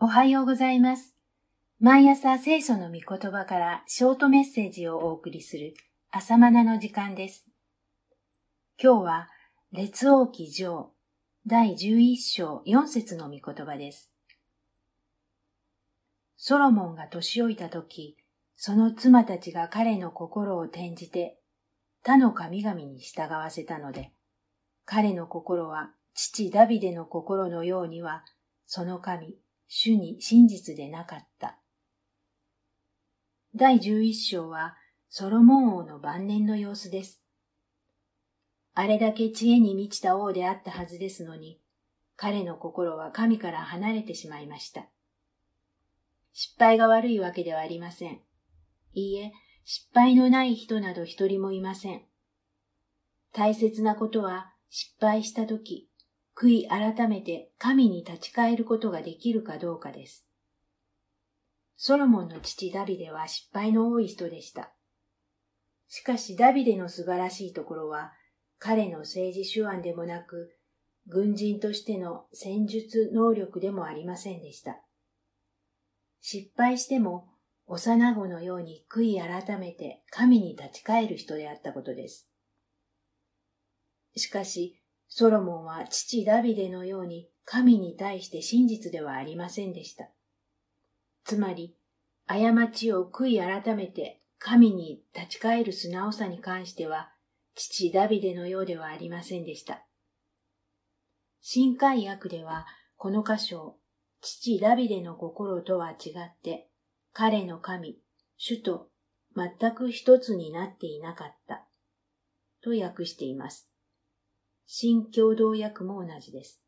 おはようございます。毎朝聖書の御言葉からショートメッセージをお送りする朝マナの時間です。今日は列王記上第11章4節の御言葉です。ソロモンが年老いた時、その妻たちが彼の心を転じて他の神々に従わせたので、彼の心は父ダビデの心のようには、その神、主に真実でなかった。第11章はソロモン王の晩年の様子です。あれだけ知恵に満ちた王であったはずですのに、彼の心は神から離れてしまいました。失敗が悪いわけではありません。いいえ、失敗のない人など一人もいません。大切なことは失敗したとき、悔い改めて神に立ち返ることができるかどうかです。ソロモンの父ダビデは失敗の多い人でした。しかしダビデの素晴らしいところは、彼の政治手腕でもなく、軍人としての戦術能力でもありませんでした。失敗しても幼子のように悔い改めて神に立ち返る人であったことです。しかし、ソロモンは父ダビデのように神に対して真実ではありませんでした。つまり、過ちを悔い改めて神に立ち返る素直さに関しては、父ダビデのようではありませんでした。新海訳では、この箇所を父ダビデの心とは違って、彼の神、主と全く一つになっていなかった、と訳しています。新共同訳も同じです。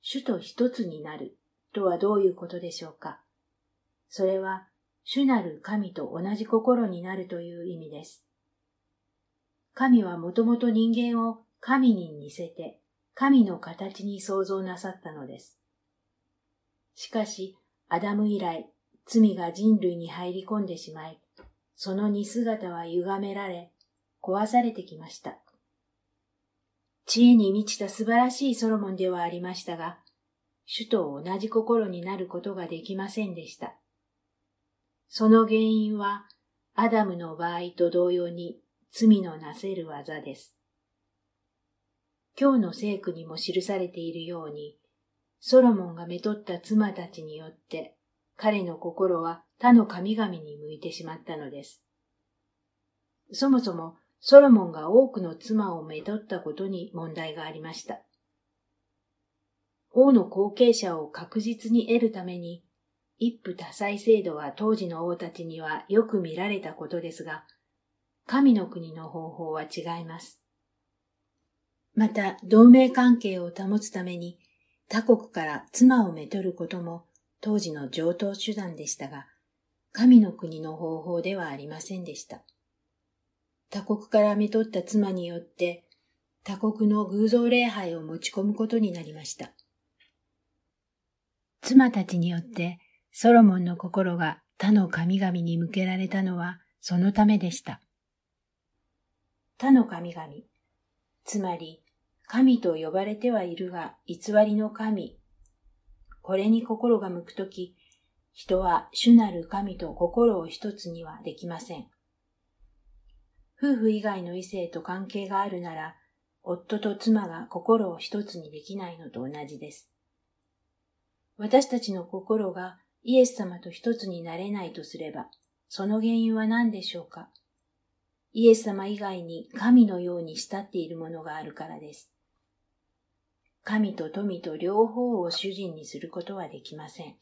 主と一つになるとはどういうことでしょうか？それは、主なる神と同じ心になるという意味です。神はもともと人間を神に似せて、神の形に創造なさったのです。しかし、アダム以来、罪が人類に入り込んでしまい、その似姿は歪められ、壊されてきました。知恵に満ちた素晴らしいソロモンではありましたが、主と同じ心になることができませんでした。その原因は、アダムの場合と同様に罪のなせる技です。今日の聖句にも記されているように、ソロモンがめとった妻たちによって、彼の心は他の神々に向いてしまったのです。そもそも、ソロモンが多くの妻をめとったことに問題がありました。王の後継者を確実に得るために、一夫多妻制度は当時の王たちにはよく見られたことですが、神の国の方法は違います。また、同盟関係を保つために、他国から妻をめとることも当時の上等手段でしたが、神の国の方法ではありませんでした。他国からめとった妻によって、他国の偶像礼拝を持ち込むことになりました。妻たちによって、ソロモンの心が他の神々に向けられたのはそのためでした。他の神々、つまり神と呼ばれてはいるが偽りの神。これに心が向くとき、人は主なる神と心を一つにはできません。夫婦以外の異性と関係があるなら、夫と妻が心を一つにできないのと同じです。私たちの心がイエス様と一つになれないとすれば、その原因は何でしょうか？イエス様以外に神のように慕っているものがあるからです。神と富と両方を主人にすることはできません。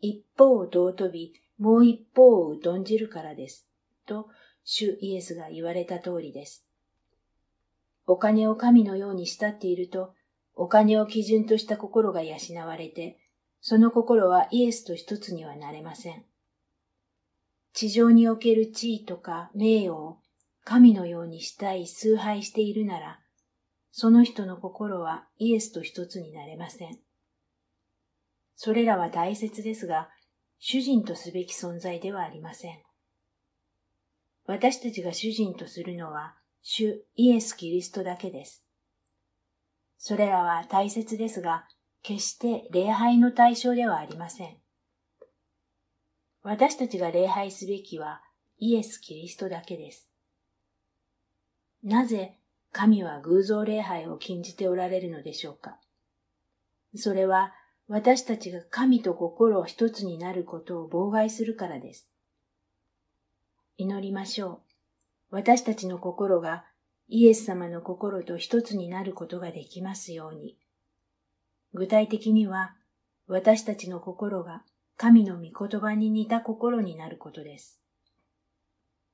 一方を尊び、もう一方を疎んじるからです。と、主イエスが言われた通りです。お金を神のように慕っていると、お金を基準とした心が養われて、その心はイエスと一つにはなれません。地上における地位とか名誉を神のようにしたい崇拝しているなら、その人の心はイエスと一つになれません。それらは大切ですが、主人とすべき存在ではありません。私たちが主人とするのは、主イエス・キリストだけです。それらは大切ですが、決して礼拝の対象ではありません。私たちが礼拝すべきはイエス・キリストだけです。なぜ神は偶像礼拝を禁じておられるのでしょうかそれは私たちが神と心を一つになることを妨害するからです。祈りましょう。私たちの心がイエス様の心と一つになることができますように。具体的には、私たちの心が神の御言葉に似た心になることです。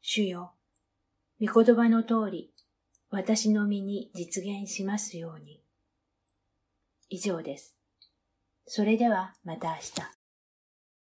主よ、御言葉の通り、私の身に実現しますように。以上です。それではまた明日。